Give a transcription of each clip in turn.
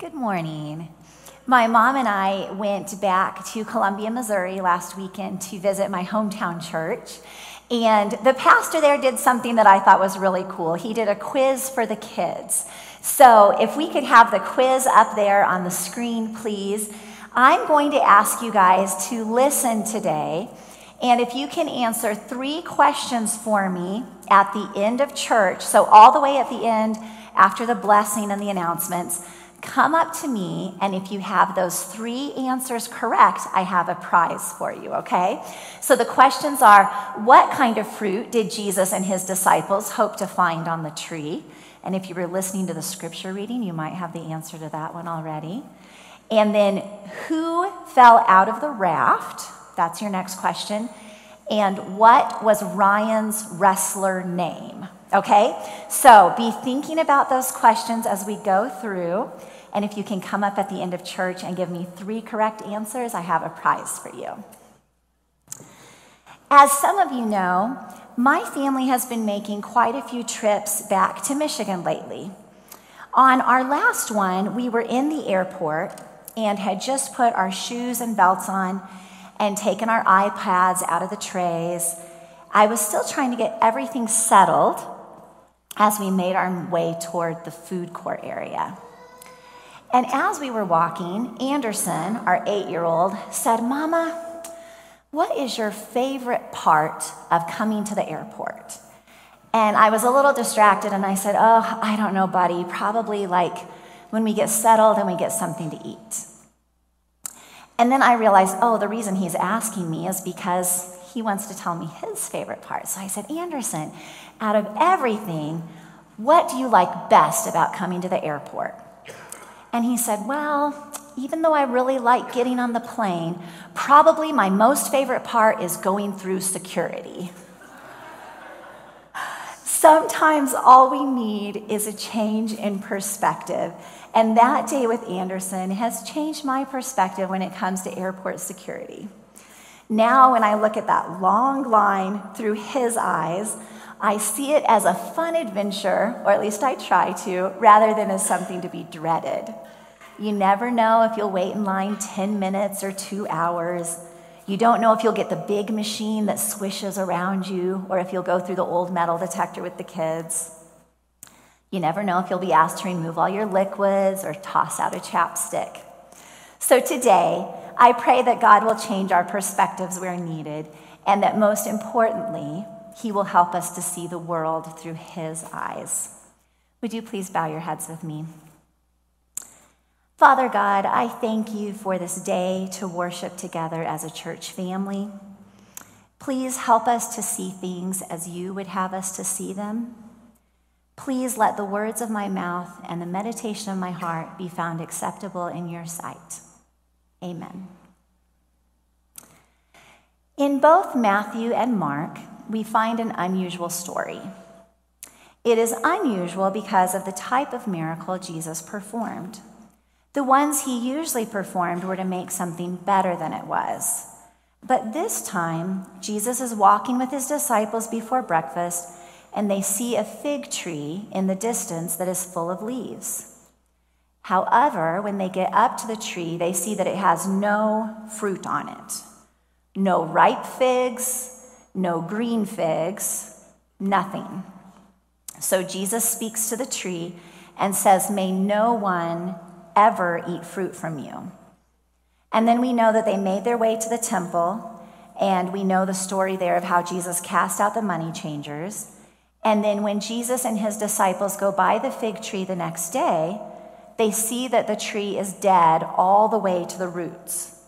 Good morning. My mom and I went back to Columbia, Missouri last weekend to visit my hometown church. And the pastor there did something that I thought was really cool. He did a quiz for the kids. So, if we could have the quiz up there on the screen, please. I'm going to ask you guys to listen today. And if you can answer three questions for me at the end of church, so all the way at the end after the blessing and the announcements, come up to me, and if you have those three answers correct, I have a prize for you, okay? So the questions are what kind of fruit did Jesus and his disciples hope to find on the tree? And if you were listening to the scripture reading, you might have the answer to that one already. And then who fell out of the raft? That's your next question. And what was Ryan's wrestler name? Okay? So be thinking about those questions as we go through. And if you can come up at the end of church and give me three correct answers, I have a prize for you. As some of you know, my family has been making quite a few trips back to Michigan lately. On our last one, we were in the airport and had just put our shoes and belts on and taken our iPads out of the trays. I was still trying to get everything settled as we made our way toward the food court area. And as we were walking, Anderson, our eight year old, said, Mama, what is your favorite part of coming to the airport? And I was a little distracted and I said, Oh, I don't know, buddy. Probably like when we get settled and we get something to eat. And then I realized, oh, the reason he's asking me is because he wants to tell me his favorite part. So I said, Anderson, out of everything, what do you like best about coming to the airport? And he said, Well, even though I really like getting on the plane, probably my most favorite part is going through security. Sometimes all we need is a change in perspective. And that day with Anderson has changed my perspective when it comes to airport security. Now, when I look at that long line through his eyes, I see it as a fun adventure, or at least I try to, rather than as something to be dreaded. You never know if you'll wait in line 10 minutes or two hours. You don't know if you'll get the big machine that swishes around you or if you'll go through the old metal detector with the kids. You never know if you'll be asked to remove all your liquids or toss out a chapstick. So today, I pray that God will change our perspectives where needed and that most importantly, he will help us to see the world through His eyes. Would you please bow your heads with me? Father God, I thank you for this day to worship together as a church family. Please help us to see things as you would have us to see them. Please let the words of my mouth and the meditation of my heart be found acceptable in your sight. Amen. In both Matthew and Mark, we find an unusual story. It is unusual because of the type of miracle Jesus performed. The ones he usually performed were to make something better than it was. But this time, Jesus is walking with his disciples before breakfast, and they see a fig tree in the distance that is full of leaves. However, when they get up to the tree, they see that it has no fruit on it no ripe figs, no green figs, nothing. So Jesus speaks to the tree and says, May no one ever eat fruit from you. And then we know that they made their way to the temple, and we know the story there of how Jesus cast out the money changers. And then when Jesus and his disciples go by the fig tree the next day, they see that the tree is dead all the way to the roots.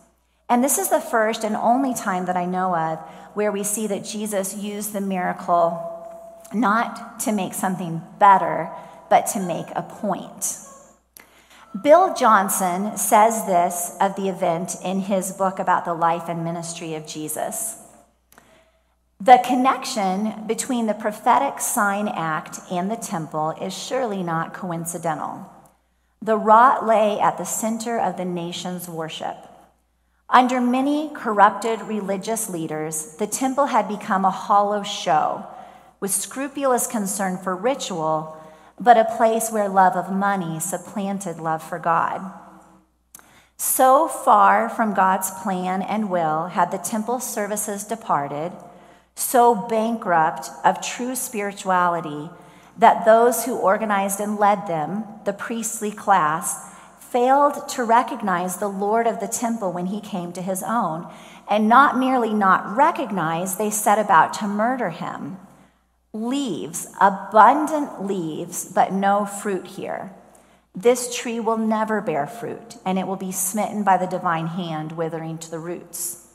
And this is the first and only time that I know of where we see that Jesus used the miracle not to make something better, but to make a point. Bill Johnson says this of the event in his book about the life and ministry of Jesus. The connection between the prophetic sign act and the temple is surely not coincidental. The rot lay at the center of the nation's worship. Under many corrupted religious leaders, the temple had become a hollow show with scrupulous concern for ritual, but a place where love of money supplanted love for God. So far from God's plan and will had the temple services departed, so bankrupt of true spirituality that those who organized and led them, the priestly class, failed to recognize the Lord of the temple when he came to his own. And not merely not recognize, they set about to murder him. Leaves, abundant leaves, but no fruit here. This tree will never bear fruit, and it will be smitten by the divine hand, withering to the roots.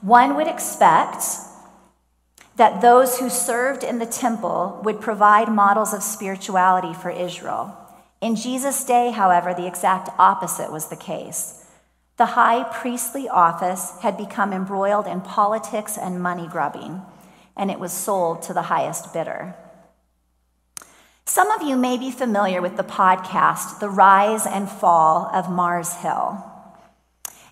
One would expect that those who served in the temple would provide models of spirituality for Israel. In Jesus' day, however, the exact opposite was the case. The high priestly office had become embroiled in politics and money grubbing, and it was sold to the highest bidder. Some of you may be familiar with the podcast, The Rise and Fall of Mars Hill.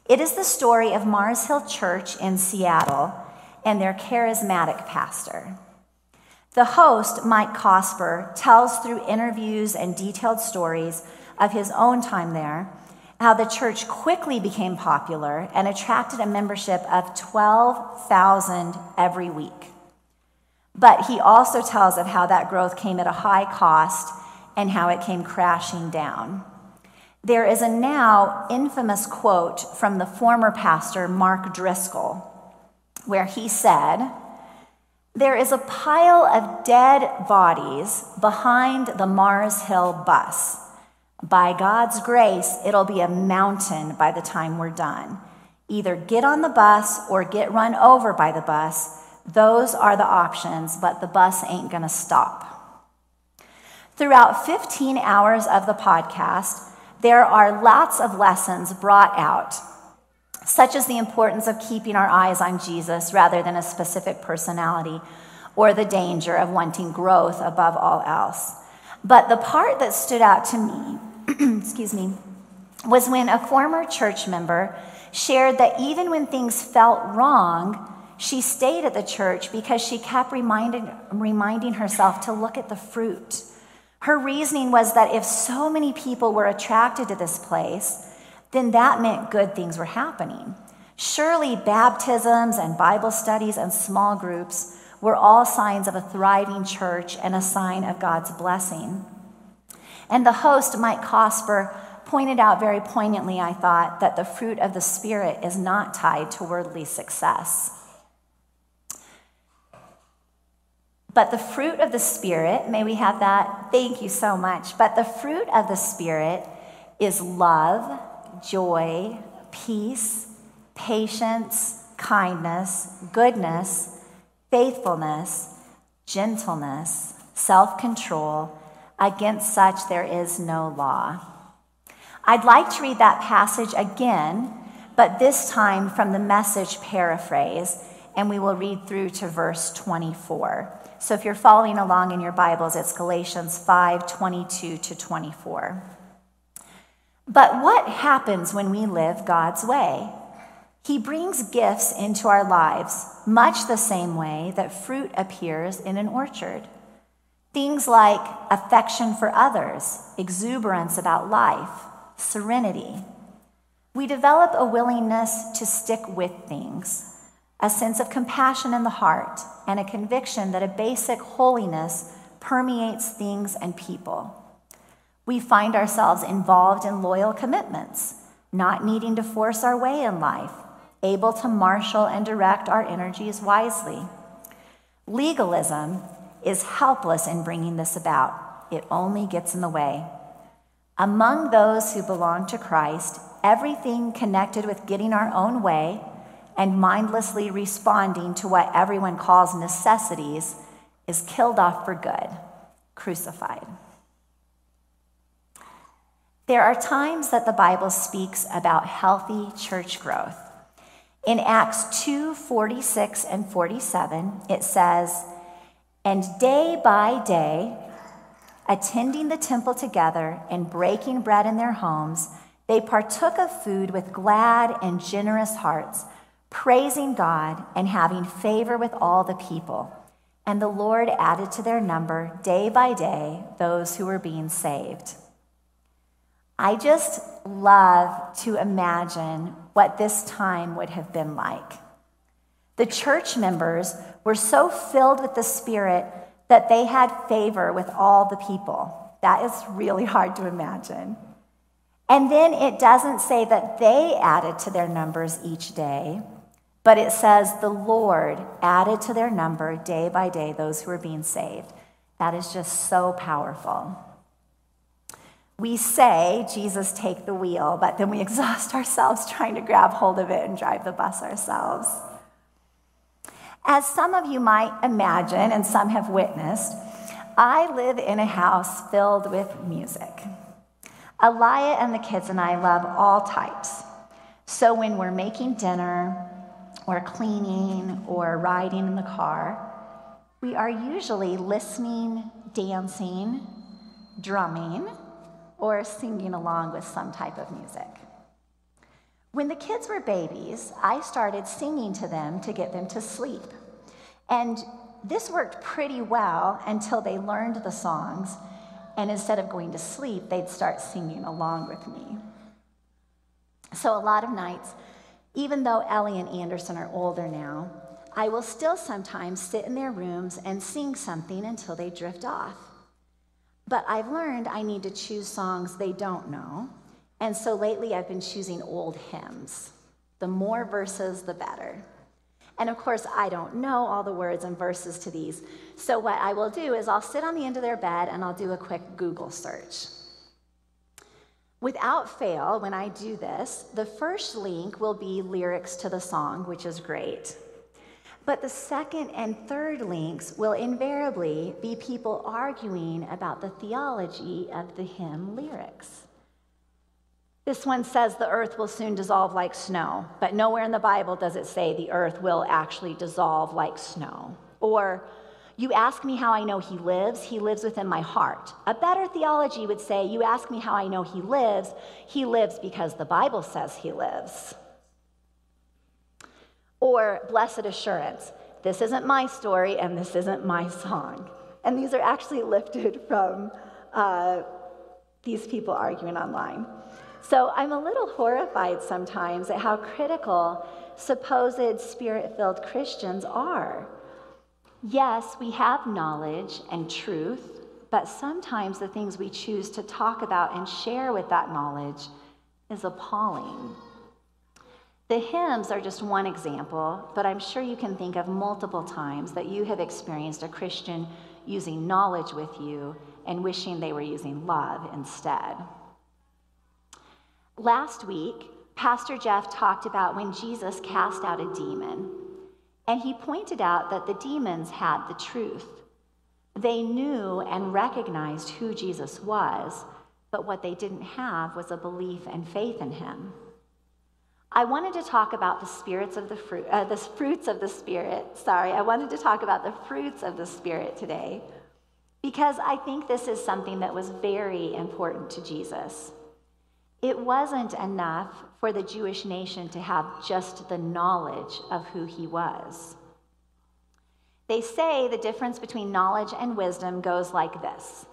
It is the story of Mars Hill Church in Seattle and their charismatic pastor. The host, Mike Cosper, tells through interviews and detailed stories of his own time there how the church quickly became popular and attracted a membership of 12,000 every week. But he also tells of how that growth came at a high cost and how it came crashing down. There is a now infamous quote from the former pastor, Mark Driscoll, where he said, there is a pile of dead bodies behind the Mars Hill bus. By God's grace, it'll be a mountain by the time we're done. Either get on the bus or get run over by the bus. Those are the options, but the bus ain't going to stop. Throughout 15 hours of the podcast, there are lots of lessons brought out such as the importance of keeping our eyes on Jesus rather than a specific personality, or the danger of wanting growth above all else. But the part that stood out to me, excuse me, was when a former church member shared that even when things felt wrong, she stayed at the church because she kept reminding, reminding herself to look at the fruit. Her reasoning was that if so many people were attracted to this place, then that meant good things were happening. Surely baptisms and Bible studies and small groups were all signs of a thriving church and a sign of God's blessing. And the host, Mike Cosper, pointed out very poignantly, I thought, that the fruit of the Spirit is not tied to worldly success. But the fruit of the Spirit, may we have that? Thank you so much. But the fruit of the Spirit is love joy, peace, patience, kindness, goodness, faithfulness, gentleness, self control. Against such there is no law. I'd like to read that passage again, but this time from the message paraphrase, and we will read through to verse 24. So if you're following along in your Bibles, it's Galatians 5 22 to 24. But what happens when we live God's way? He brings gifts into our lives, much the same way that fruit appears in an orchard. Things like affection for others, exuberance about life, serenity. We develop a willingness to stick with things, a sense of compassion in the heart, and a conviction that a basic holiness permeates things and people. We find ourselves involved in loyal commitments, not needing to force our way in life, able to marshal and direct our energies wisely. Legalism is helpless in bringing this about, it only gets in the way. Among those who belong to Christ, everything connected with getting our own way and mindlessly responding to what everyone calls necessities is killed off for good, crucified. There are times that the Bible speaks about healthy church growth. In Acts 2 46 and 47, it says, And day by day, attending the temple together and breaking bread in their homes, they partook of food with glad and generous hearts, praising God and having favor with all the people. and the Lord added to their number day by day those who were being saved. I just love to imagine what this time would have been like. The church members were so filled with the Spirit that they had favor with all the people. That is really hard to imagine. And then it doesn't say that they added to their numbers each day, but it says the Lord added to their number day by day those who were being saved. That is just so powerful. We say, Jesus, take the wheel, but then we exhaust ourselves trying to grab hold of it and drive the bus ourselves. As some of you might imagine, and some have witnessed, I live in a house filled with music. Elia and the kids and I love all types. So when we're making dinner, or cleaning, or riding in the car, we are usually listening, dancing, drumming, or singing along with some type of music. When the kids were babies, I started singing to them to get them to sleep. And this worked pretty well until they learned the songs, and instead of going to sleep, they'd start singing along with me. So, a lot of nights, even though Ellie and Anderson are older now, I will still sometimes sit in their rooms and sing something until they drift off. But I've learned I need to choose songs they don't know and so lately I've been choosing old hymns. The more verses, the better. And of course, I don't know all the words and verses to these. So what I will do is I'll sit on the end of their bed and I'll do a quick Google search. Without fail, when I do this, the first link will be lyrics to the song, which is great. But the second and third links will invariably be people arguing about the theology of the hymn lyrics. This one says the earth will soon dissolve like snow, but nowhere in the Bible does it say the earth will actually dissolve like snow. Or, you ask me how I know he lives, he lives within my heart. A better theology would say, You ask me how I know he lives, he lives because the Bible says he lives. Or, Blessed Assurance, this isn't my story and this isn't my song. And these are actually lifted from uh, these people arguing online. So I'm a little horrified sometimes at how critical supposed spirit filled Christians are. Yes, we have knowledge and truth, but sometimes the things we choose to talk about and share with that knowledge is appalling. The hymns are just one example, but I'm sure you can think of multiple times that you have experienced a Christian using knowledge with you and wishing they were using love instead. Last week, Pastor Jeff talked about when Jesus cast out a demon, and he pointed out that the demons had the truth. They knew and recognized who Jesus was, but what they didn't have was a belief and faith in him. I wanted to talk about the spirits of the fruit, uh, the fruits of the spirit. Sorry, I wanted to talk about the fruits of the spirit today because I think this is something that was very important to Jesus. It wasn't enough for the Jewish nation to have just the knowledge of who he was. They say the difference between knowledge and wisdom goes like this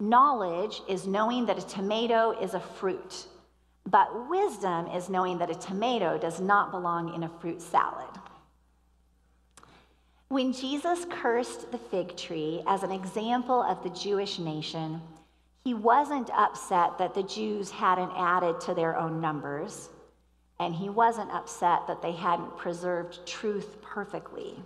Knowledge is knowing that a tomato is a fruit, but wisdom is knowing that a tomato does not belong in a fruit salad. When Jesus cursed the fig tree as an example of the Jewish nation, he wasn't upset that the Jews hadn't added to their own numbers, and he wasn't upset that they hadn't preserved truth perfectly.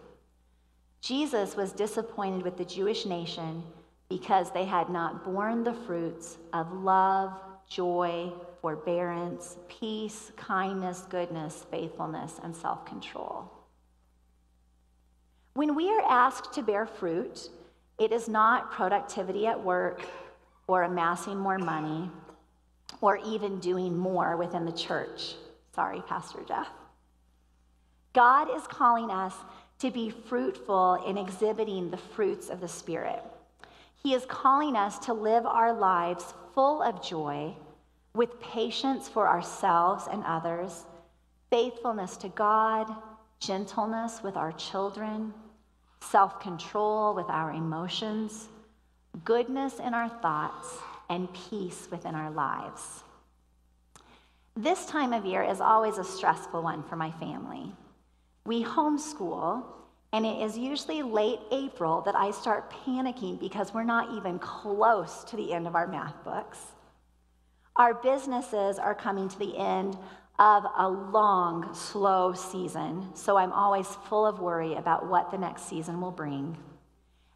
Jesus was disappointed with the Jewish nation because they had not borne the fruits of love, joy, forbearance, peace, kindness, goodness, faithfulness, and self control. When we are asked to bear fruit, it is not productivity at work or amassing more money or even doing more within the church. Sorry, Pastor Jeff. God is calling us to be fruitful in exhibiting the fruits of the Spirit. He is calling us to live our lives full of joy, with patience for ourselves and others, faithfulness to God, gentleness with our children, self control with our emotions, goodness in our thoughts, and peace within our lives. This time of year is always a stressful one for my family. We homeschool, and it is usually late April that I start panicking because we're not even close to the end of our math books. Our businesses are coming to the end of a long, slow season, so I'm always full of worry about what the next season will bring.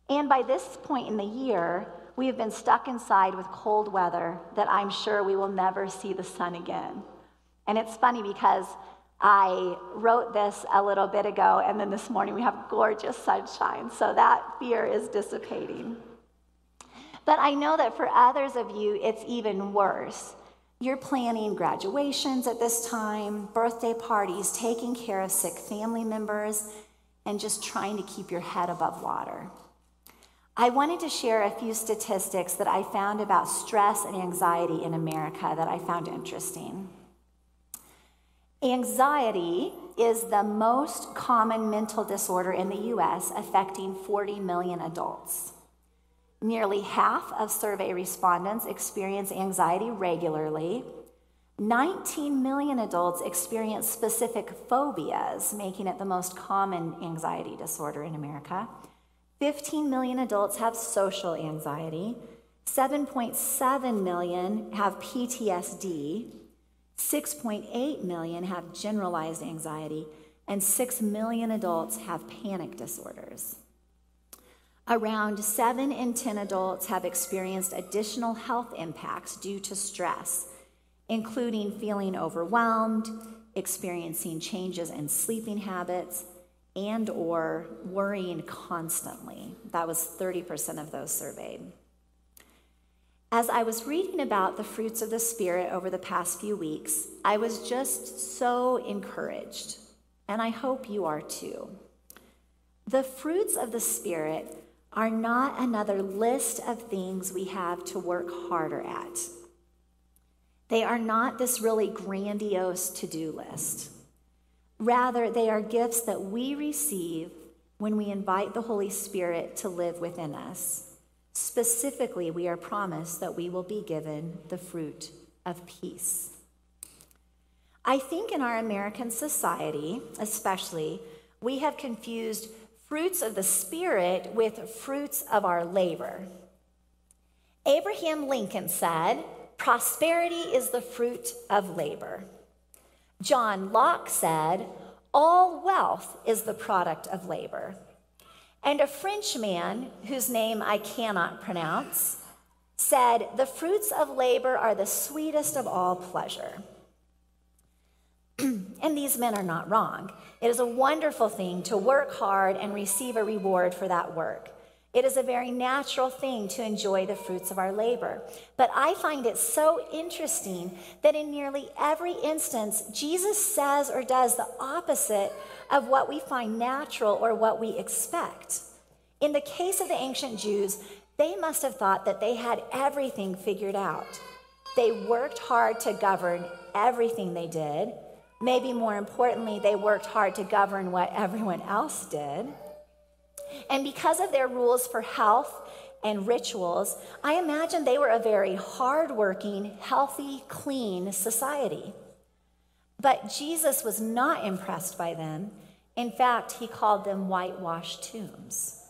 And by this point in the year, we have been stuck inside with cold weather that I'm sure we will never see the sun again. And it's funny because I wrote this a little bit ago, and then this morning we have gorgeous sunshine. So that fear is dissipating. But I know that for others of you, it's even worse. You're planning graduations at this time, birthday parties, taking care of sick family members, and just trying to keep your head above water. I wanted to share a few statistics that I found about stress and anxiety in America that I found interesting. Anxiety is the most common mental disorder in the US, affecting 40 million adults. Nearly half of survey respondents experience anxiety regularly. 19 million adults experience specific phobias, making it the most common anxiety disorder in America. 15 million adults have social anxiety. 7.7 million have PTSD. 6.8 million have generalized anxiety, and 6 million adults have panic disorders. Around 7 in 10 adults have experienced additional health impacts due to stress, including feeling overwhelmed, experiencing changes in sleeping habits, and or worrying constantly. That was 30% of those surveyed. As I was reading about the fruits of the Spirit over the past few weeks, I was just so encouraged, and I hope you are too. The fruits of the Spirit are not another list of things we have to work harder at. They are not this really grandiose to do list. Rather, they are gifts that we receive when we invite the Holy Spirit to live within us. Specifically, we are promised that we will be given the fruit of peace. I think in our American society, especially, we have confused fruits of the Spirit with fruits of our labor. Abraham Lincoln said, Prosperity is the fruit of labor. John Locke said, All wealth is the product of labor. And a Frenchman, whose name I cannot pronounce, said, The fruits of labor are the sweetest of all pleasure. and these men are not wrong. It is a wonderful thing to work hard and receive a reward for that work. It is a very natural thing to enjoy the fruits of our labor. But I find it so interesting that in nearly every instance, Jesus says or does the opposite of what we find natural or what we expect. In the case of the ancient Jews, they must have thought that they had everything figured out. They worked hard to govern everything they did. Maybe more importantly, they worked hard to govern what everyone else did. And because of their rules for health and rituals, I imagine they were a very hardworking, healthy, clean society. But Jesus was not impressed by them. In fact, he called them whitewashed tombs.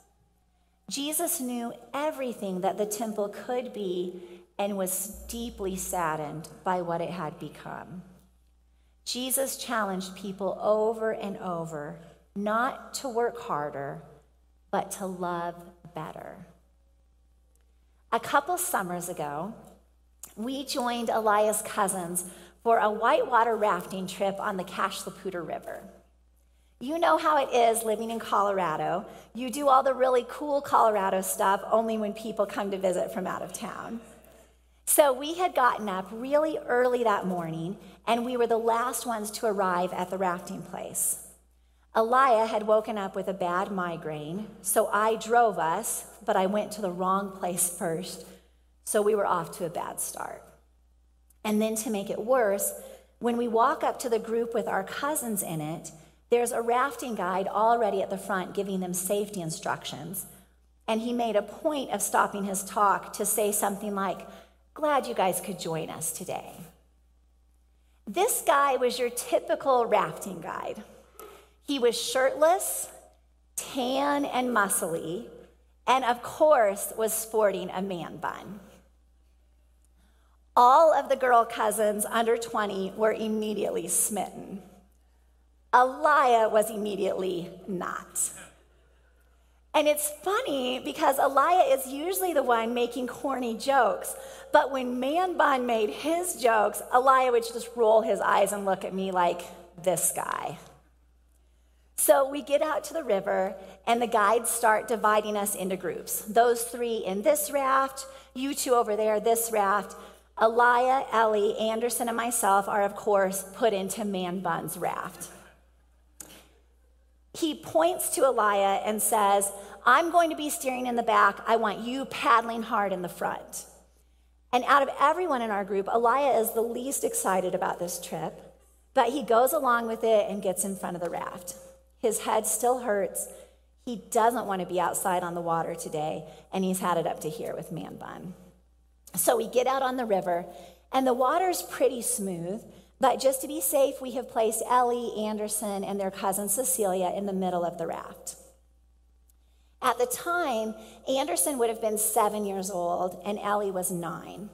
Jesus knew everything that the temple could be and was deeply saddened by what it had become. Jesus challenged people over and over not to work harder, but to love better. A couple summers ago, we joined Elias' cousins for a whitewater rafting trip on the Cache la Poudre River. You know how it is living in Colorado. You do all the really cool Colorado stuff only when people come to visit from out of town. So we had gotten up really early that morning, and we were the last ones to arrive at the rafting place. Elia had woken up with a bad migraine, so I drove us, but I went to the wrong place first, so we were off to a bad start. And then to make it worse, when we walk up to the group with our cousins in it, there's a rafting guide already at the front giving them safety instructions. And he made a point of stopping his talk to say something like, Glad you guys could join us today. This guy was your typical rafting guide. He was shirtless, tan, and muscly, and of course was sporting a man bun. All of the girl cousins under 20 were immediately smitten. Elia was immediately not. And it's funny because Elia is usually the one making corny jokes. But when Man Bun made his jokes, Elia would just roll his eyes and look at me like, this guy. So we get out to the river, and the guides start dividing us into groups. Those three in this raft, you two over there, this raft. Elia, Ellie, Anderson, and myself are, of course, put into Man Bun's raft he points to Elia and says, I'm going to be steering in the back. I want you paddling hard in the front. And out of everyone in our group, Elia is the least excited about this trip, but he goes along with it and gets in front of the raft. His head still hurts. He doesn't want to be outside on the water today, and he's had it up to here with Man Bun. So we get out on the river, and the water's pretty smooth, but just to be safe, we have placed Ellie, Anderson, and their cousin Cecilia in the middle of the raft. At the time, Anderson would have been seven years old, and Ellie was nine.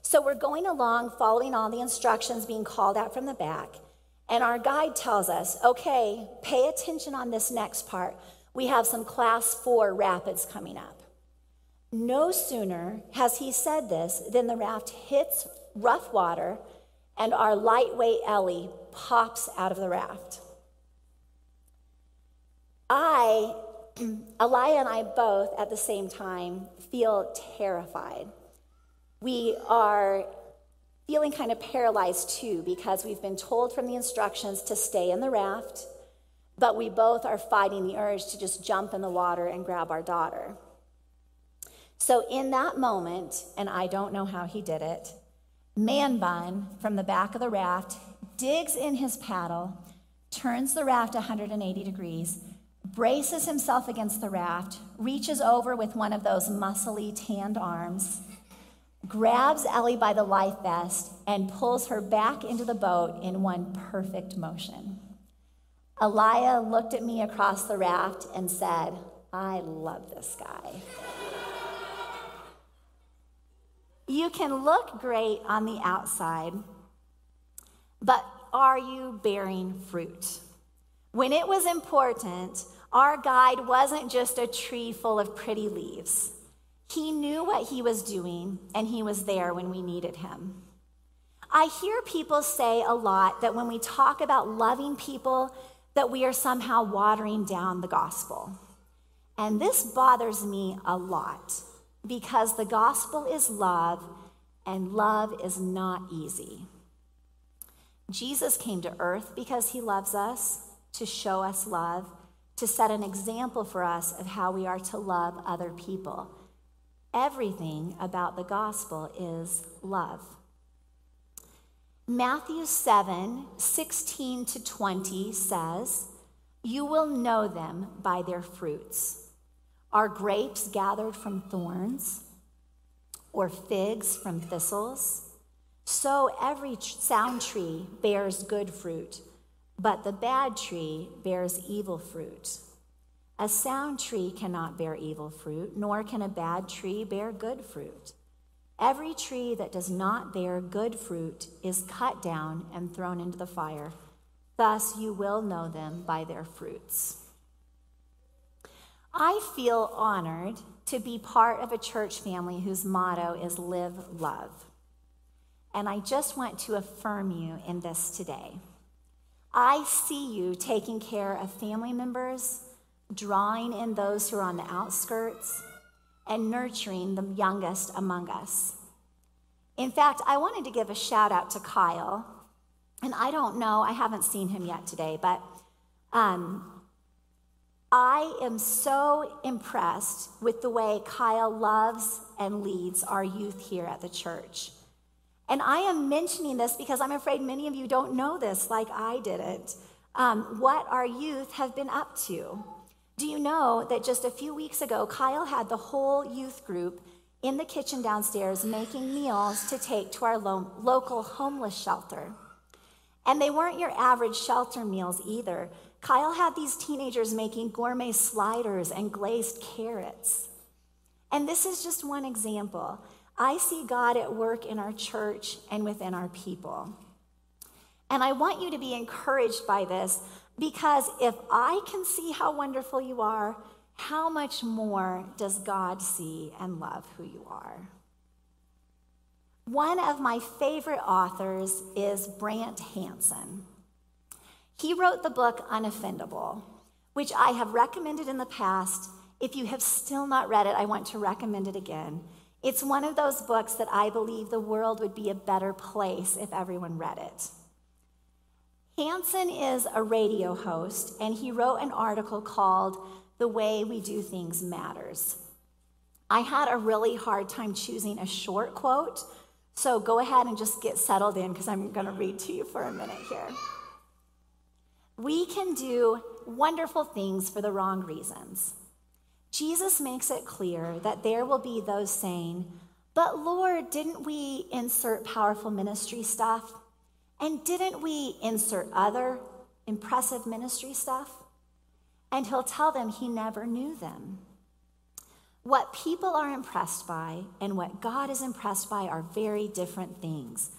So we're going along, following all the instructions being called out from the back. And our guide tells us, okay, pay attention on this next part. We have some class four rapids coming up. No sooner has he said this than the raft hits rough water and our lightweight Ellie pops out of the raft. I, Elia and I both at the same time feel terrified. We are feeling kind of paralyzed too because we've been told from the instructions to stay in the raft, but we both are fighting the urge to just jump in the water and grab our daughter. So, in that moment, and I don't know how he did it, Man Bun from the back of the raft digs in his paddle, turns the raft 180 degrees, braces himself against the raft, reaches over with one of those muscly tanned arms, grabs Ellie by the life vest, and pulls her back into the boat in one perfect motion. Elia looked at me across the raft and said, I love this guy. You can look great on the outside, but are you bearing fruit? When it was important, our guide wasn't just a tree full of pretty leaves. He knew what he was doing, and he was there when we needed him. I hear people say a lot that when we talk about loving people, that we are somehow watering down the gospel. And this bothers me a lot because the gospel is love, and love is not easy. Jesus came to earth because he loves us, to show us love, to set an example for us of how we are to love other people. Everything about the gospel is love. Matthew 7 16 to 20 says, You will know them by their fruits. Are grapes gathered from thorns or figs from thistles? So every sound tree bears good fruit, but the bad tree bears evil fruit. A sound tree cannot bear evil fruit, nor can a bad tree bear good fruit. Every tree that does not bear good fruit is cut down and thrown into the fire. Thus you will know them by their fruits. I feel honored to be part of a church family whose motto is live love. And I just want to affirm you in this today. I see you taking care of family members, drawing in those who are on the outskirts, and nurturing the youngest among us. In fact, I wanted to give a shout out to Kyle. And I don't know, I haven't seen him yet today, but um, I am so impressed with the way Kyle loves and leads our youth here at the church. And I am mentioning this because I'm afraid many of you don't know this like I didn't. um, what our youth have been up to. Do you know that just a few weeks ago, Kyle had the whole youth group in the kitchen downstairs making meals to take to our lo- local homeless shelter? And they weren't your average shelter meals either. Kyle had these teenagers making gourmet sliders and glazed carrots. And this is just one example. I see God at work in our church and within our people. And I want you to be encouraged by this because if I can see how wonderful you are, how much more does God see and love who you are? One of my favorite authors is Brant Hansen. He wrote the book Unoffendable, which I have recommended in the past. If you have still not read it, I want to recommend it again. It's one of those books that I believe the world would be a better place if everyone read it. Hansen is a radio host, and he wrote an article called The Way We Do Things Matters. I had a really hard time choosing a short quote, so go ahead and just get settled in because I'm going to read to you for a minute here. We can do wonderful things for the wrong reasons. Jesus makes it clear that there will be those saying, But Lord, didn't we insert powerful ministry stuff? And didn't we insert other impressive ministry stuff? And he'll tell them he never knew them. What people are impressed by and what God is impressed by are very different things.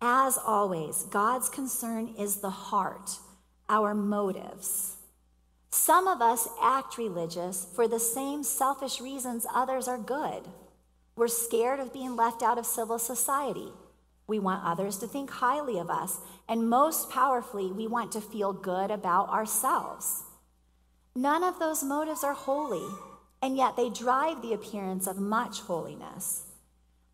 As always, God's concern is the heart, our motives. Some of us act religious for the same selfish reasons others are good. We're scared of being left out of civil society. We want others to think highly of us. And most powerfully, we want to feel good about ourselves. None of those motives are holy, and yet they drive the appearance of much holiness.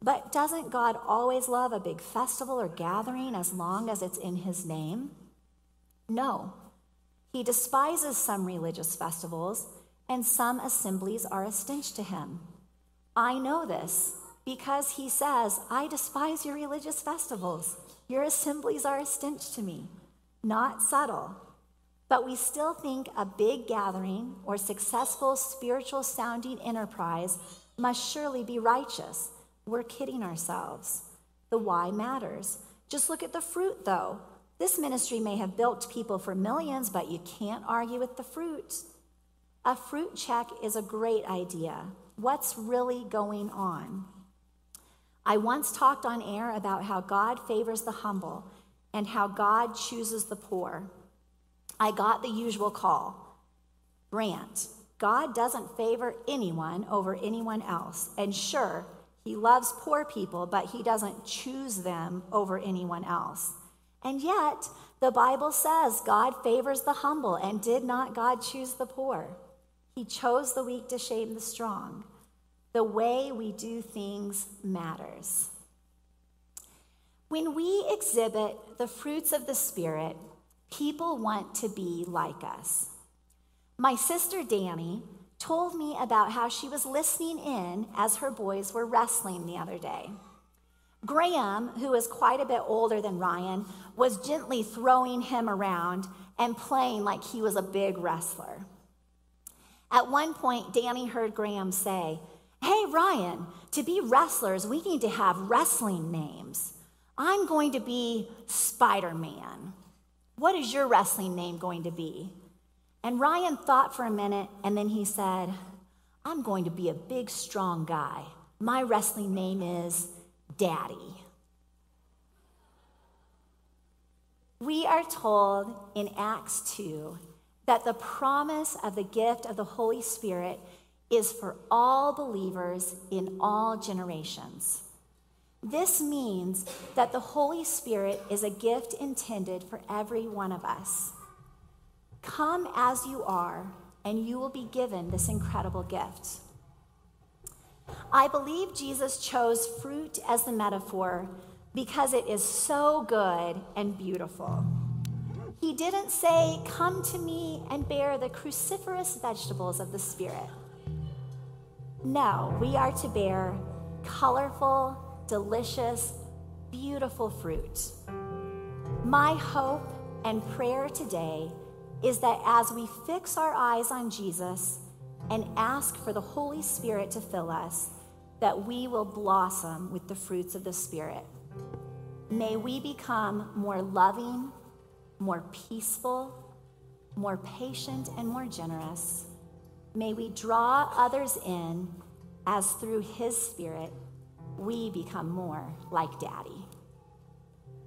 But doesn't God always love a big festival or gathering as long as it's in His name? No. He despises some religious festivals, and some assemblies are a stench to Him. I know this because he says, I despise your religious festivals. Your assemblies are a stench to me. Not subtle. But we still think a big gathering or successful spiritual sounding enterprise must surely be righteous. We're kidding ourselves. The why matters. Just look at the fruit, though. This ministry may have built people for millions, but you can't argue with the fruit. A fruit check is a great idea. What's really going on? I once talked on air about how God favors the humble and how God chooses the poor. I got the usual call Brant, God doesn't favor anyone over anyone else. And sure, he loves poor people, but he doesn't choose them over anyone else. And yet, the Bible says God favors the humble, and did not God choose the poor? He chose the weak to shame the strong. The way we do things matters. When we exhibit the fruits of the Spirit, people want to be like us. My sister Danny told me about how she was listening in as her boys were wrestling the other day. Graham, who is quite a bit older than Ryan, was gently throwing him around and playing like he was a big wrestler. At one point, Danny heard Graham say, Hey, Ryan, to be wrestlers, we need to have wrestling names. I'm going to be Spider Man. What is your wrestling name going to be? And Ryan thought for a minute and then he said, I'm going to be a big, strong guy. My wrestling name is Daddy. We are told in Acts 2 that the promise of the gift of the Holy Spirit is for all believers in all generations. This means that the Holy Spirit is a gift intended for every one of us. Come as you are, and you will be given this incredible gift. I believe Jesus chose fruit as the metaphor because it is so good and beautiful. He didn't say, Come to me and bear the cruciferous vegetables of the Spirit. No, we are to bear colorful, delicious, beautiful fruit. My hope and prayer today is that as we fix our eyes on Jesus and ask for the Holy Spirit to fill us, that we will blossom with the fruits of the Spirit. May we become more loving, more peaceful, more patient, and more generous. May we draw others in as through His Spirit we become more like Daddy.